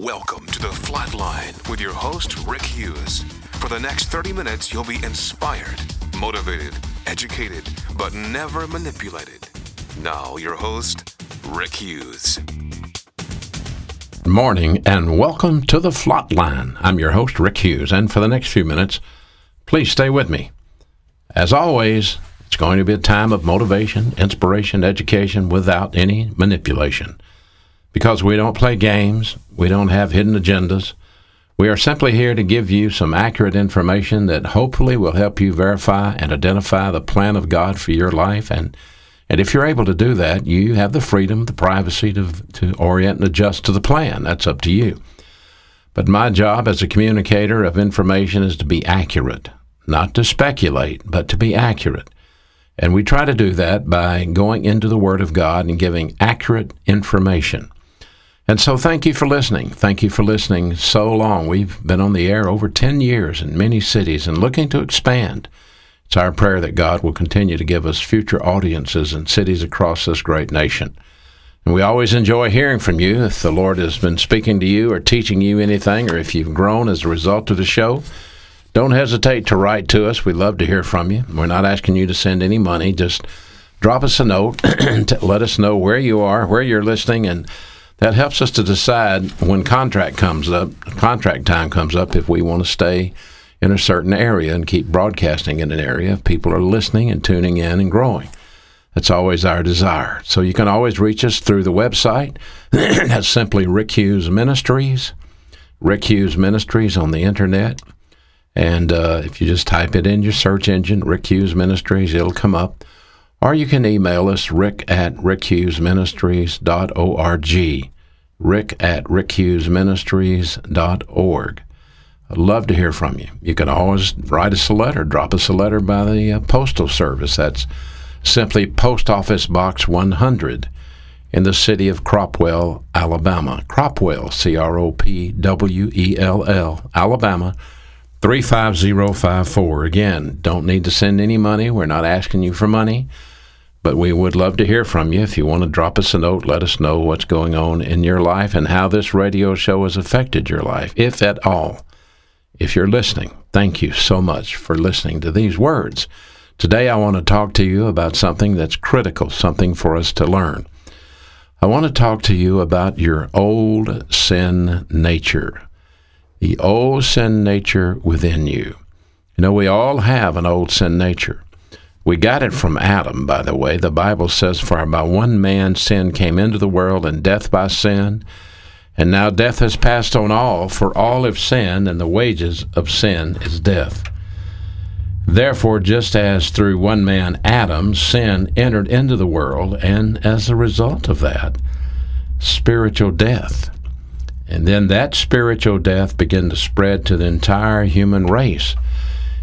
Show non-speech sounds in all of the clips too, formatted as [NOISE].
Welcome to the Flatline with your host, Rick Hughes. For the next 30 minutes, you'll be inspired, motivated, educated, but never manipulated. Now, your host, Rick Hughes. Good morning and welcome to the Flatline. I'm your host, Rick Hughes, and for the next few minutes, please stay with me. As always, it's going to be a time of motivation, inspiration, education without any manipulation. Because we don't play games, we don't have hidden agendas. We are simply here to give you some accurate information that hopefully will help you verify and identify the plan of God for your life. And, and if you're able to do that, you have the freedom, the privacy to, to orient and adjust to the plan. That's up to you. But my job as a communicator of information is to be accurate, not to speculate, but to be accurate. And we try to do that by going into the Word of God and giving accurate information. And so, thank you for listening. Thank you for listening so long. We've been on the air over 10 years in many cities and looking to expand. It's our prayer that God will continue to give us future audiences in cities across this great nation. And we always enjoy hearing from you. If the Lord has been speaking to you or teaching you anything, or if you've grown as a result of the show, don't hesitate to write to us. We love to hear from you. We're not asking you to send any money. Just drop us a note [CLEARS THROAT] let us know where you are, where you're listening, and that helps us to decide when contract comes up, contract time comes up, if we want to stay in a certain area and keep broadcasting in an area if people are listening and tuning in and growing. That's always our desire. So you can always reach us through the website. [CLEARS THROAT] That's simply Rick Hughes Ministries, Rick Hughes Ministries on the internet. And uh, if you just type it in your search engine, Rick Hughes Ministries, it'll come up. Or you can email us, rick at rickhughesministries.org. Rick at rickhughesministries.org. I'd love to hear from you. You can always write us a letter, drop us a letter by the uh, Postal Service. That's simply Post Office Box 100 in the city of Cropwell, Alabama. Cropwell, C R O P W E L L, Alabama 35054. Again, don't need to send any money. We're not asking you for money, but we would love to hear from you. If you want to drop us a note, let us know what's going on in your life and how this radio show has affected your life, if at all. If you're listening, thank you so much for listening to these words. Today, I want to talk to you about something that's critical, something for us to learn. I want to talk to you about your old sin nature the old sin nature within you. You know, we all have an old sin nature. We got it from Adam, by the way. The Bible says, For by one man sin came into the world, and death by sin. And now death has passed on all, for all have sinned, and the wages of sin is death. Therefore, just as through one man, Adam, sin entered into the world, and as a result of that, spiritual death and then that spiritual death began to spread to the entire human race.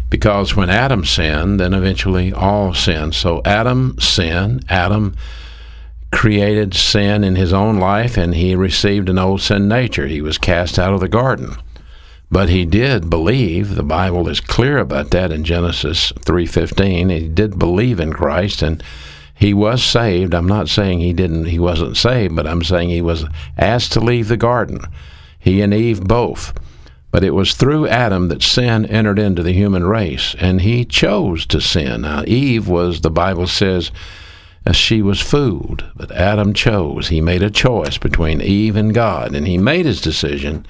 Because when Adam sinned, then eventually all sinned. So Adam sinned. Adam created sin in his own life, and he received an old sin nature. He was cast out of the garden. But he did believe, the Bible is clear about that in Genesis 3:15. He did believe in Christ and he was saved. I'm not saying he didn't he wasn't saved, but I'm saying he was asked to leave the garden. He and Eve both. But it was through Adam that sin entered into the human race, and he chose to sin. Now, Eve was, the Bible says, as she was fooled, but Adam chose. He made a choice between Eve and God, and he made his decision,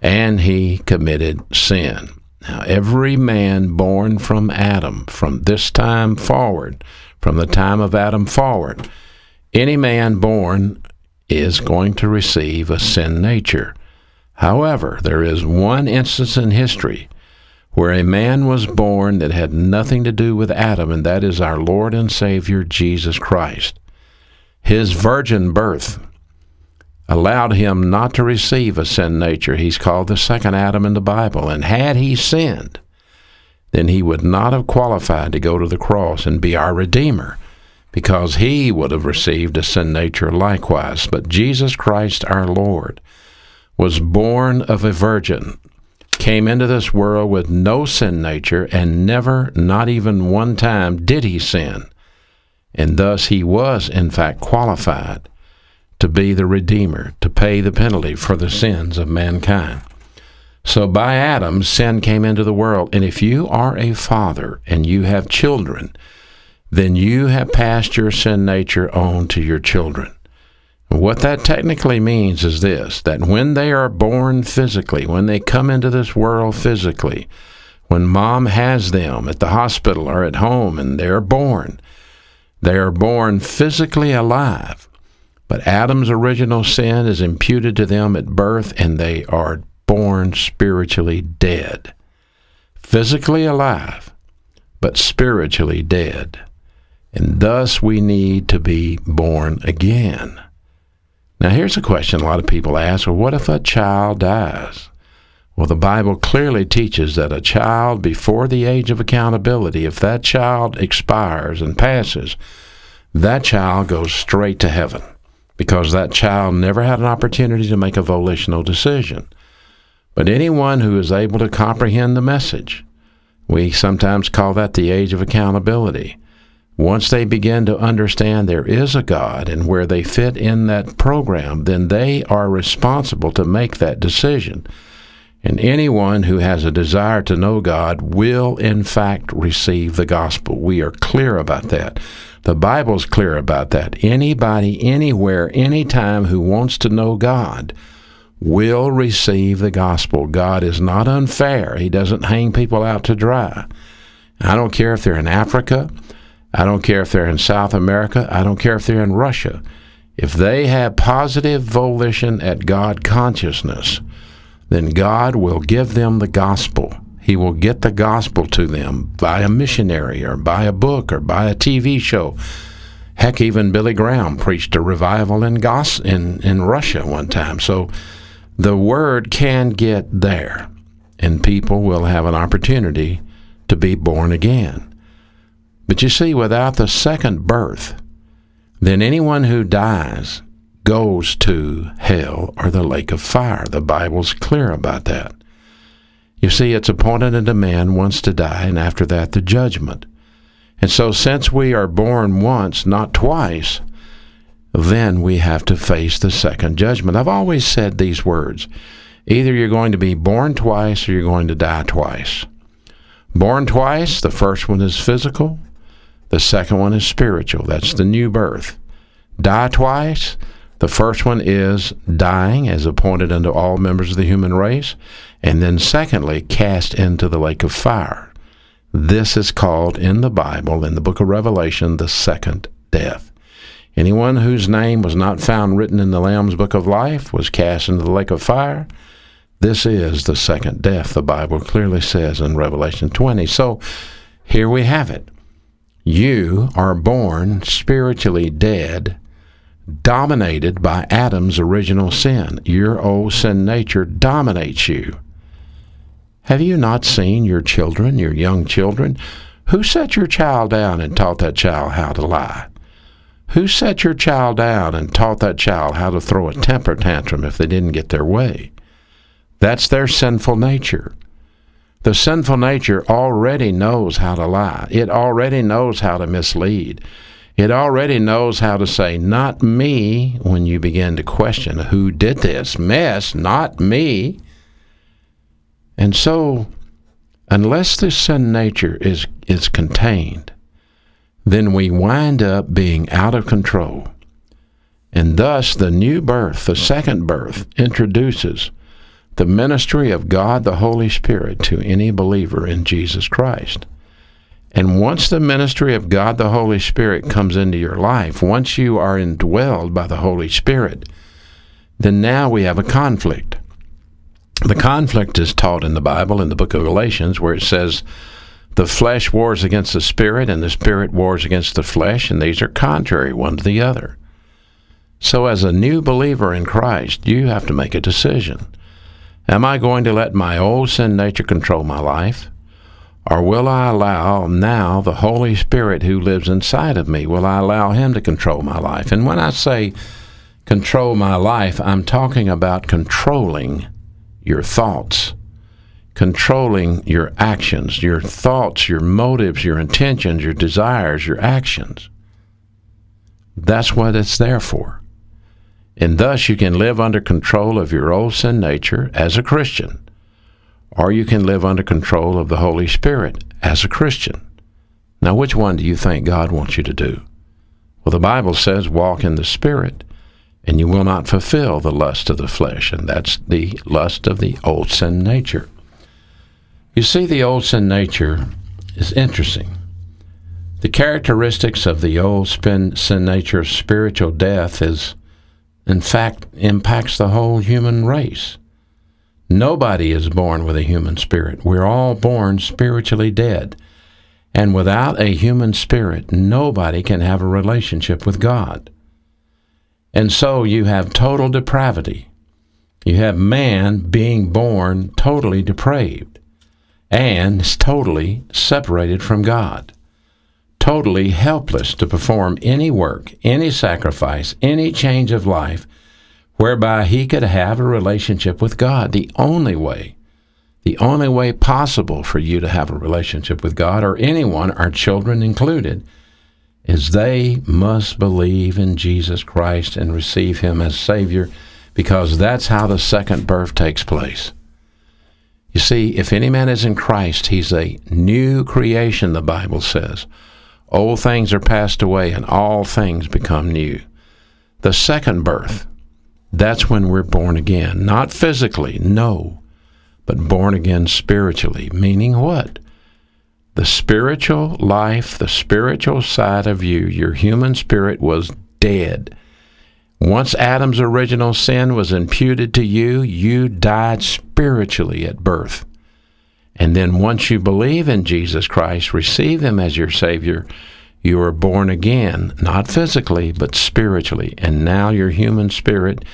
and he committed sin. Now, every man born from Adam, from this time forward, from the time of Adam forward. Any man born is going to receive a sin nature. However, there is one instance in history where a man was born that had nothing to do with Adam, and that is our Lord and Savior Jesus Christ. His virgin birth allowed him not to receive a sin nature. He's called the second Adam in the Bible. And had he sinned, then he would not have qualified to go to the cross and be our Redeemer, because he would have received a sin nature likewise. But Jesus Christ our Lord was born of a virgin, came into this world with no sin nature, and never, not even one time, did he sin. And thus he was, in fact, qualified to be the Redeemer, to pay the penalty for the sins of mankind. So by Adam, sin came into the world. And if you are a father and you have children, then you have passed your sin nature on to your children. What that technically means is this that when they are born physically, when they come into this world physically, when mom has them at the hospital or at home and they're born, they are born physically alive. But Adam's original sin is imputed to them at birth and they are born spiritually dead. Physically alive, but spiritually dead. And thus we need to be born again. Now, here's a question a lot of people ask well, what if a child dies? Well, the Bible clearly teaches that a child before the age of accountability, if that child expires and passes, that child goes straight to heaven because that child never had an opportunity to make a volitional decision. But anyone who is able to comprehend the message, we sometimes call that the age of accountability. Once they begin to understand there is a God and where they fit in that program, then they are responsible to make that decision. And anyone who has a desire to know God will, in fact, receive the gospel. We are clear about that. The Bible's clear about that. Anybody, anywhere, anytime who wants to know God will receive the gospel. God is not unfair. He doesn't hang people out to dry. I don't care if they're in Africa. I don't care if they're in South America. I don't care if they're in Russia. If they have positive volition at God consciousness, then God will give them the gospel. He will get the gospel to them by a missionary or by a book or by a TV show. Heck, even Billy Graham preached a revival in, Gos- in, in Russia one time. So the word can get there, and people will have an opportunity to be born again. But you see, without the second birth, then anyone who dies goes to hell or the lake of fire. The Bible's clear about that. You see, it's appointed unto man once to die, and after that, the judgment. And so, since we are born once, not twice, then we have to face the second judgment. I've always said these words either you're going to be born twice or you're going to die twice. Born twice, the first one is physical, the second one is spiritual. That's the new birth. Die twice, the first one is dying as appointed unto all members of the human race, and then secondly, cast into the lake of fire. This is called in the Bible, in the book of Revelation, the second death. Anyone whose name was not found written in the Lamb's book of life was cast into the lake of fire. This is the second death, the Bible clearly says in Revelation 20. So here we have it. You are born spiritually dead, dominated by Adam's original sin. Your old sin nature dominates you. Have you not seen your children, your young children? Who set your child down and taught that child how to lie? Who set your child down and taught that child how to throw a temper tantrum if they didn't get their way? That's their sinful nature. The sinful nature already knows how to lie. It already knows how to mislead. It already knows how to say, not me, when you begin to question who did this mess, not me. And so, unless this sin nature is, is contained, then we wind up being out of control. And thus, the new birth, the second birth, introduces the ministry of God the Holy Spirit to any believer in Jesus Christ. And once the ministry of God the Holy Spirit comes into your life, once you are indwelled by the Holy Spirit, then now we have a conflict. The conflict is taught in the Bible in the book of Galatians, where it says, the flesh wars against the spirit, and the spirit wars against the flesh, and these are contrary one to the other. So, as a new believer in Christ, you have to make a decision. Am I going to let my old sin nature control my life? Or will I allow now the Holy Spirit who lives inside of me, will I allow Him to control my life? And when I say control my life, I'm talking about controlling your thoughts controlling your actions, your thoughts, your motives, your intentions, your desires, your actions. That's what it's there for. And thus you can live under control of your old sin nature as a Christian, or you can live under control of the Holy Spirit as a Christian. Now, which one do you think God wants you to do? Well, the Bible says, walk in the Spirit, and you will not fulfill the lust of the flesh, and that's the lust of the old sin nature. You see, the old sin nature is interesting. The characteristics of the old sin nature of spiritual death is, in fact, impacts the whole human race. Nobody is born with a human spirit. We're all born spiritually dead. And without a human spirit, nobody can have a relationship with God. And so you have total depravity. You have man being born totally depraved and totally separated from God, totally helpless to perform any work, any sacrifice, any change of life whereby he could have a relationship with God. The only way the only way possible for you to have a relationship with God, or anyone, our children included, is they must believe in Jesus Christ and receive Him as Savior, because that's how the second birth takes place. You see, if any man is in Christ, he's a new creation, the Bible says. Old things are passed away, and all things become new. The second birth, that's when we're born again. Not physically, no but born again spiritually. Meaning what? The spiritual life, the spiritual side of you, your human spirit was dead. Once Adam's original sin was imputed to you, you died spiritually at birth. And then once you believe in Jesus Christ, receive Him as your Savior, you are born again, not physically, but spiritually. And now your human spirit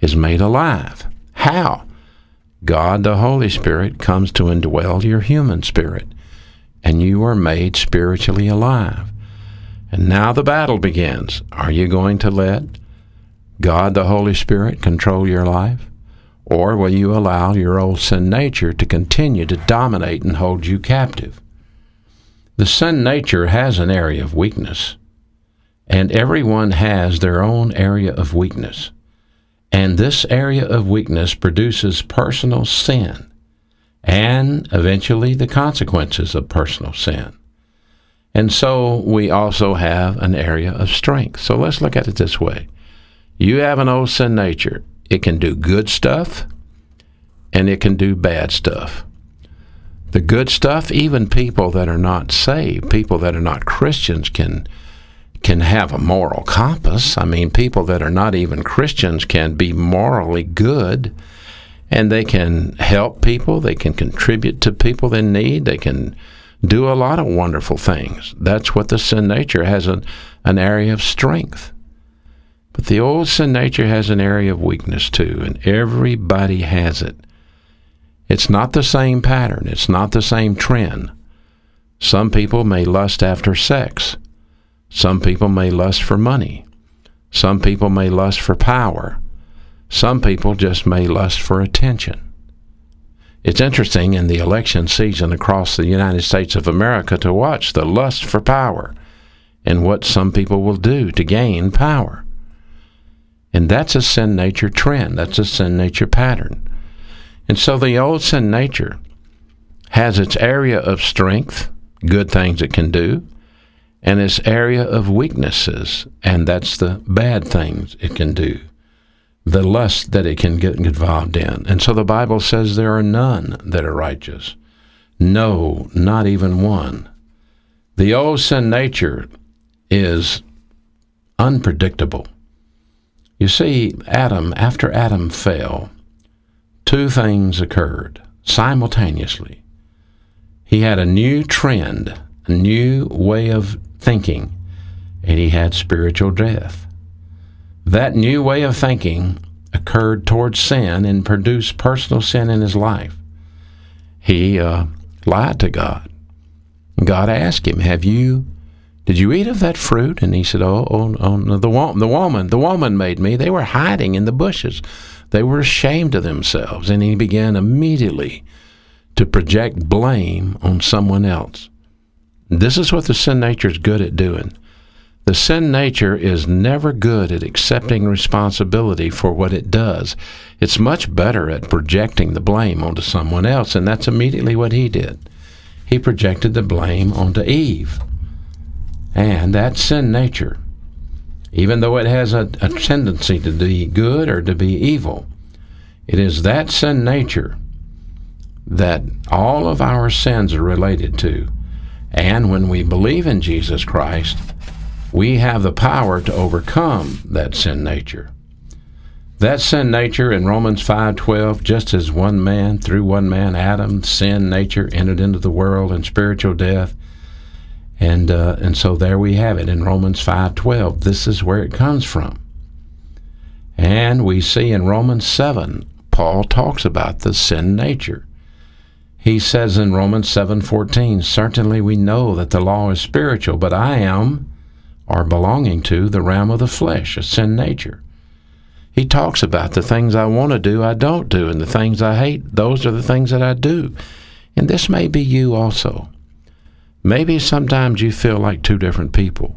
is made alive. How? God the Holy Spirit comes to indwell your human spirit, and you are made spiritually alive. And now the battle begins. Are you going to let God the Holy Spirit control your life? Or will you allow your old sin nature to continue to dominate and hold you captive? The sin nature has an area of weakness, and everyone has their own area of weakness. And this area of weakness produces personal sin and eventually the consequences of personal sin. And so we also have an area of strength. So let's look at it this way you have an old sin nature, it can do good stuff and it can do bad stuff. The good stuff, even people that are not saved, people that are not Christians, can can have a moral compass. I mean, people that are not even Christians can be morally good and they can help people, they can contribute to people in need, they can do a lot of wonderful things. That's what the sin nature has an, an area of strength. But the old sin nature has an area of weakness too, and everybody has it. It's not the same pattern, it's not the same trend. Some people may lust after sex. Some people may lust for money. Some people may lust for power. Some people just may lust for attention. It's interesting in the election season across the United States of America to watch the lust for power and what some people will do to gain power. And that's a sin nature trend, that's a sin nature pattern. And so the old sin nature has its area of strength, good things it can do, and its area of weaknesses, and that's the bad things it can do, the lust that it can get involved in. And so the Bible says there are none that are righteous. No, not even one. The old sin nature is unpredictable. You see, Adam, after Adam fell, two things occurred simultaneously. He had a new trend, a new way of thinking, and he had spiritual death. That new way of thinking occurred towards sin and produced personal sin in his life. He uh, lied to God. God asked him, "Have you? Did you eat of that fruit?" And he said, "Oh, oh, oh no, the woman, the woman, the woman made me. They were hiding in the bushes. They were ashamed of themselves." And he began immediately to project blame on someone else. This is what the sin nature is good at doing. The sin nature is never good at accepting responsibility for what it does. It's much better at projecting the blame onto someone else, and that's immediately what he did. He projected the blame onto Eve. And that sin nature, even though it has a, a tendency to be good or to be evil, it is that sin nature that all of our sins are related to. And when we believe in Jesus Christ, we have the power to overcome that sin nature. That sin nature in Romans 5:12 just as one man through one man Adam sin nature entered into the world and spiritual death and uh, and so there we have it in Romans 5:12 this is where it comes from. And we see in Romans 7 Paul talks about the sin nature. He says in Romans 7:14 certainly we know that the law is spiritual but I am are belonging to the realm of the flesh, a sin nature. He talks about the things I want to do, I don't do, and the things I hate, those are the things that I do. And this may be you also. Maybe sometimes you feel like two different people.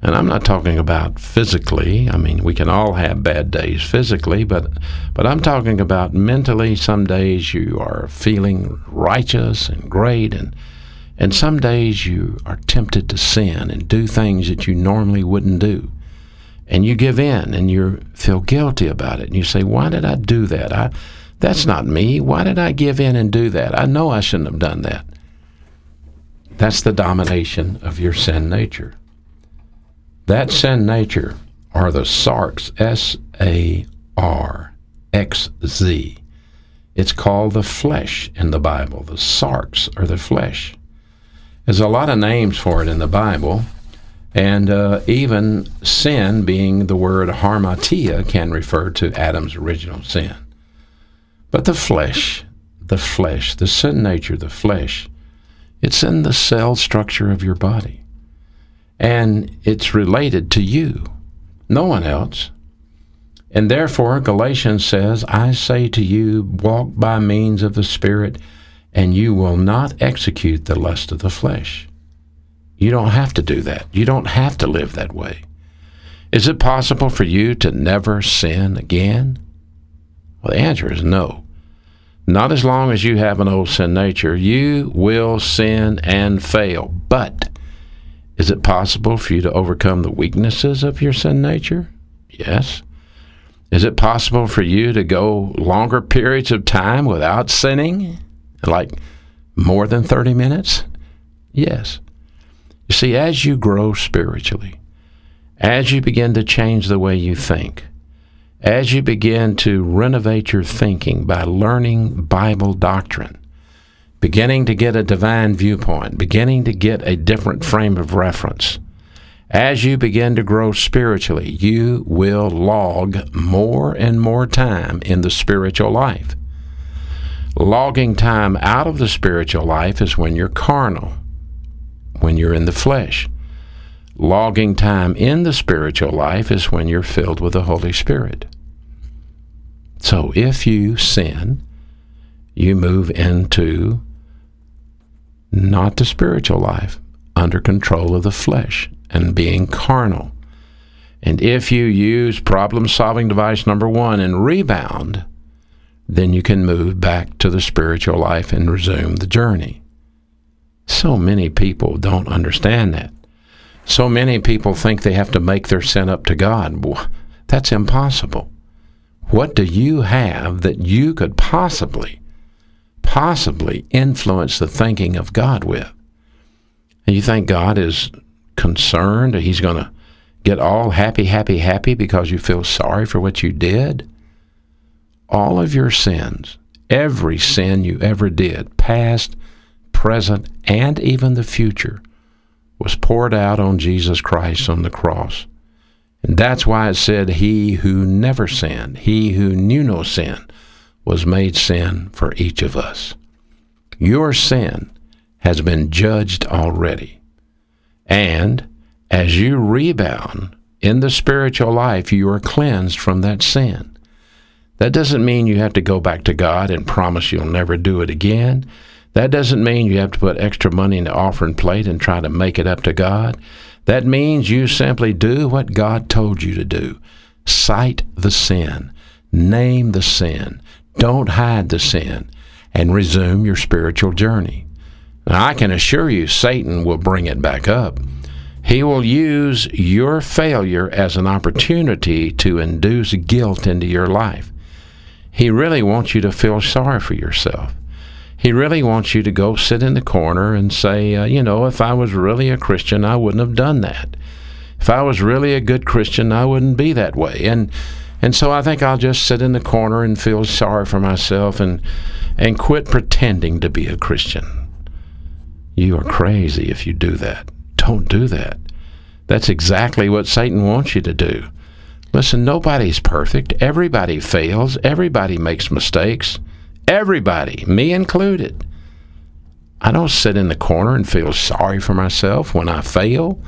And I'm not talking about physically. I mean, we can all have bad days physically, but but I'm talking about mentally. Some days you are feeling righteous and great and and some days you are tempted to sin and do things that you normally wouldn't do. And you give in and you feel guilty about it. And you say, Why did I do that? I, that's not me. Why did I give in and do that? I know I shouldn't have done that. That's the domination of your sin nature. That sin nature are the sarx, S A R X Z. It's called the flesh in the Bible. The sarx are the flesh. There's a lot of names for it in the Bible, and uh, even sin, being the word hamartia, can refer to Adam's original sin. But the flesh, the flesh, the sin nature, the flesh, it's in the cell structure of your body. And it's related to you, no one else. And therefore, Galatians says, I say to you, walk by means of the Spirit and you will not execute the lust of the flesh. You don't have to do that. You don't have to live that way. Is it possible for you to never sin again? Well, the answer is no. Not as long as you have an old sin nature. You will sin and fail. But is it possible for you to overcome the weaknesses of your sin nature? Yes. Is it possible for you to go longer periods of time without sinning? like more than 30 minutes? Yes. You see, as you grow spiritually, as you begin to change the way you think, as you begin to renovate your thinking by learning Bible doctrine, beginning to get a divine viewpoint, beginning to get a different frame of reference, as you begin to grow spiritually, you will log more and more time in the spiritual life. Logging time out of the spiritual life is when you're carnal, when you're in the flesh. Logging time in the spiritual life is when you're filled with the Holy Spirit. So if you sin, you move into not the spiritual life, under control of the flesh and being carnal. And if you use problem solving device number one and rebound, then you can move back to the spiritual life and resume the journey. So many people don't understand that. So many people think they have to make their sin up to God. That's impossible. What do you have that you could possibly, possibly influence the thinking of God with? And you think God is concerned, that He's going to get all happy, happy, happy because you feel sorry for what you did? all of your sins, every sin you ever did, past, present, and even the future, was poured out on Jesus Christ on the cross. And that's why it said, He who never sinned, he who knew no sin, was made sin for each of us. Your sin has been judged already. And as you rebound in the spiritual life, you are cleansed from that sin. That doesn't mean you have to go back to God and promise you'll never do it again. That doesn't mean you have to put extra money in the offering plate and try to make it up to God. That means you simply do what God told you to do. Cite the sin, name the sin, don't hide the sin, and resume your spiritual journey. Now, I can assure you, Satan will bring it back up. He will use your failure as an opportunity to induce guilt into your life. He really wants you to feel sorry for yourself. He really wants you to go sit in the corner and say, uh, you know, if I was really a Christian, I wouldn't have done that. If I was really a good Christian, I wouldn't be that way. And and so I think I'll just sit in the corner and feel sorry for myself and and quit pretending to be a Christian. You are crazy if you do that. Don't do that. That's exactly what Satan wants you to do. Listen, nobody's perfect. Everybody fails. Everybody makes mistakes. Everybody, me included. I don't sit in the corner and feel sorry for myself when I fail.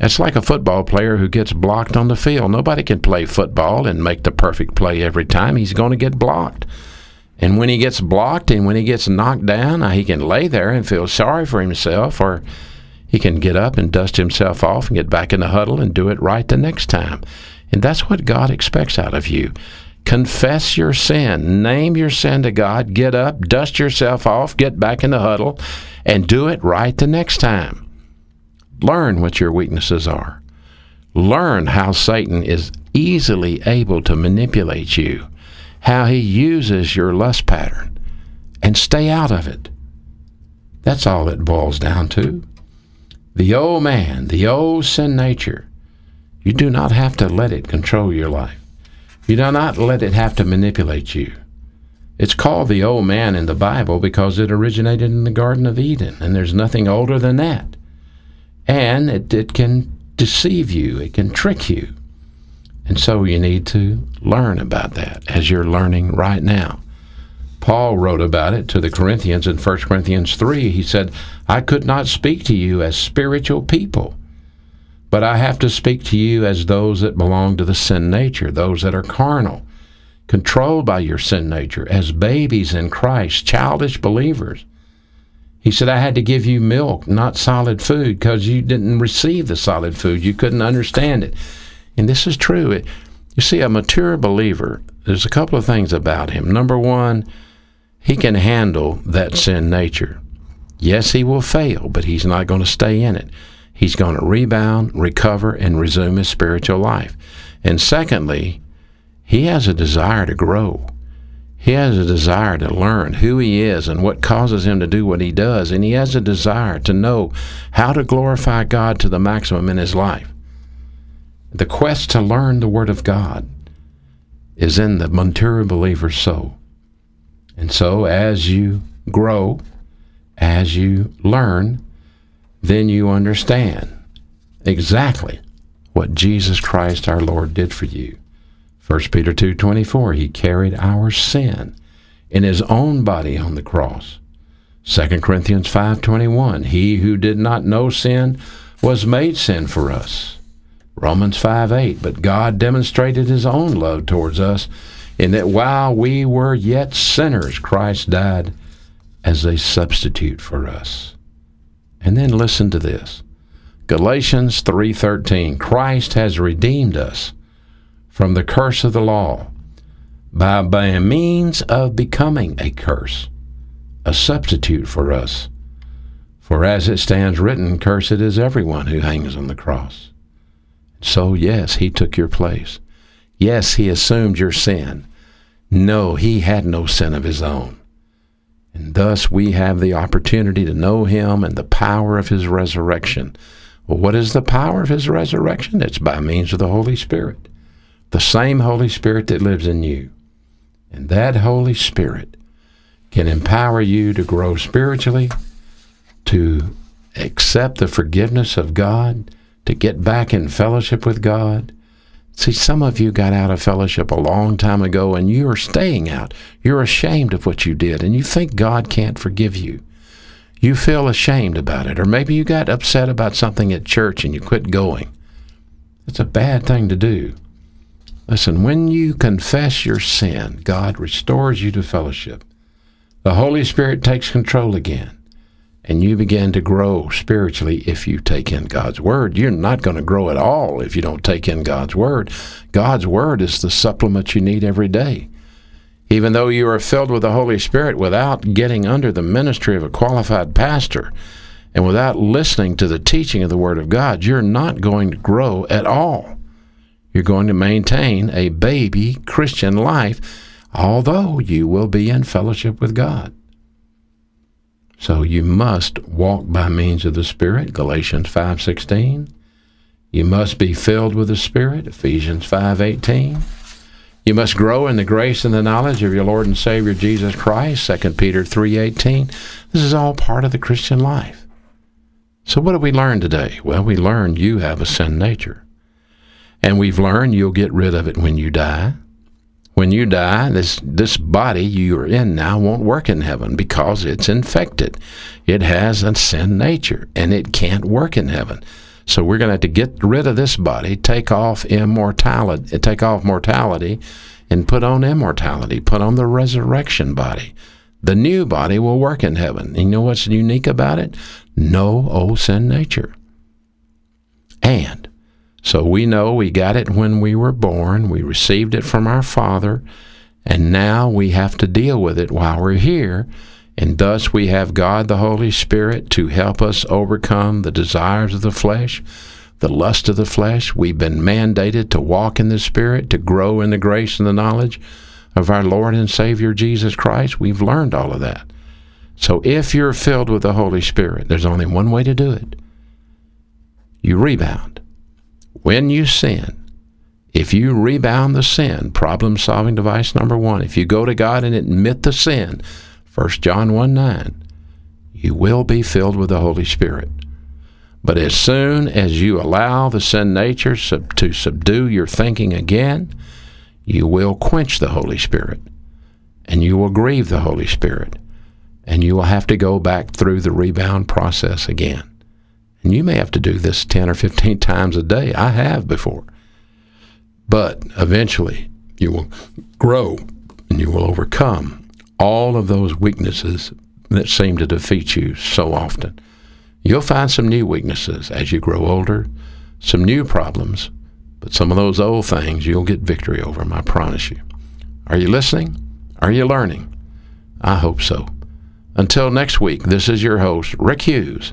It's like a football player who gets blocked on the field. Nobody can play football and make the perfect play every time. He's going to get blocked. And when he gets blocked and when he gets knocked down, he can lay there and feel sorry for himself, or he can get up and dust himself off and get back in the huddle and do it right the next time. And that's what God expects out of you. Confess your sin, name your sin to God, get up, dust yourself off, get back in the huddle, and do it right the next time. Learn what your weaknesses are. Learn how Satan is easily able to manipulate you, how he uses your lust pattern, and stay out of it. That's all it boils down to. The old man, the old sin nature, you do not have to let it control your life. You do not let it have to manipulate you. It's called the old man in the Bible because it originated in the Garden of Eden, and there's nothing older than that. And it, it can deceive you, it can trick you. And so you need to learn about that as you're learning right now. Paul wrote about it to the Corinthians in 1 Corinthians 3. He said, I could not speak to you as spiritual people, but I have to speak to you as those that belong to the sin nature, those that are carnal, controlled by your sin nature, as babies in Christ, childish believers. He said, I had to give you milk, not solid food, because you didn't receive the solid food. You couldn't understand it. And this is true. It, you see, a mature believer, there's a couple of things about him. Number one, he can handle that sin nature. Yes, he will fail, but he's not going to stay in it. He's going to rebound, recover, and resume his spiritual life. And secondly, he has a desire to grow. He has a desire to learn who he is and what causes him to do what he does, and he has a desire to know how to glorify God to the maximum in his life. The quest to learn the Word of God is in the mature believer's soul. And so, as you grow, as you learn, then you understand exactly what Jesus Christ our Lord did for you. 1 Peter 2:24 he carried our sin in his own body on the cross. 2 Corinthians 5:21 he who did not know sin was made sin for us. Romans 5:8 but God demonstrated his own love towards us in that while we were yet sinners Christ died as a substitute for us. And then listen to this. Galatians 3:13 Christ has redeemed us from the curse of the law by, by means of becoming a curse, a substitute for us. For as it stands written, cursed is everyone who hangs on the cross. So, yes, he took your place. Yes, he assumed your sin. No, he had no sin of his own. And thus we have the opportunity to know him and the power of his resurrection. Well, what is the power of his resurrection? It's by means of the Holy Spirit the same Holy Spirit that lives in you. And that Holy Spirit can empower you to grow spiritually, to accept the forgiveness of God, to get back in fellowship with God. See, some of you got out of fellowship a long time ago and you are staying out. You're ashamed of what you did and you think God can't forgive you. You feel ashamed about it. Or maybe you got upset about something at church and you quit going. It's a bad thing to do. Listen, when you confess your sin, God restores you to fellowship. The Holy Spirit takes control again, and you begin to grow spiritually if you take in God's Word. You're not going to grow at all if you don't take in God's Word. God's Word is the supplement you need every day. Even though you are filled with the Holy Spirit without getting under the ministry of a qualified pastor and without listening to the teaching of the Word of God, you're not going to grow at all. You're going to maintain a baby Christian life, although you will be in fellowship with God. So you must walk by means of the Spirit, Galatians 5:16. You must be filled with the Spirit, Ephesians 5:18. You must grow in the grace and the knowledge of your Lord and Savior Jesus Christ, 2 Peter 3:18. This is all part of the Christian life. So what did we learn today? Well, we learned you have a sin nature. And we've learned you'll get rid of it when you die. When you die, this, this body you're in now won't work in heaven because it's infected. It has a sin nature and it can't work in heaven. So we're going to have to get rid of this body, take off immortality, take off mortality, and put on immortality, put on the resurrection body. The new body will work in heaven. You know what's unique about it? No old sin nature. And so we know we got it when we were born, we received it from our Father, and now we have to deal with it while we're here. And thus we have God the Holy Spirit to help us overcome the desires of the flesh, the lust of the flesh. We've been mandated to walk in the Spirit, to grow in the grace and the knowledge of our Lord and Savior Jesus Christ. We've learned all of that. So if you're filled with the Holy Spirit, there's only one way to do it. You rebound when you sin, if you rebound the sin, problem solving device number one, if you go to God and admit the sin, 1 John 1 9, you will be filled with the Holy Spirit. But as soon as you allow the sin nature sub- to subdue your thinking again, you will quench the Holy Spirit and you will grieve the Holy Spirit and you will have to go back through the rebound process again. And you may have to do this 10 or 15 [LAUGHS] times a day. I have before. But eventually, you will grow and you will overcome all of those weaknesses that seem to defeat you so often. You'll find some new weaknesses as you grow older, some new problems, but some of those old things you'll get victory over I promise you. Are you listening? Are you learning? I hope so. Until next week, this is your host, Rick Hughes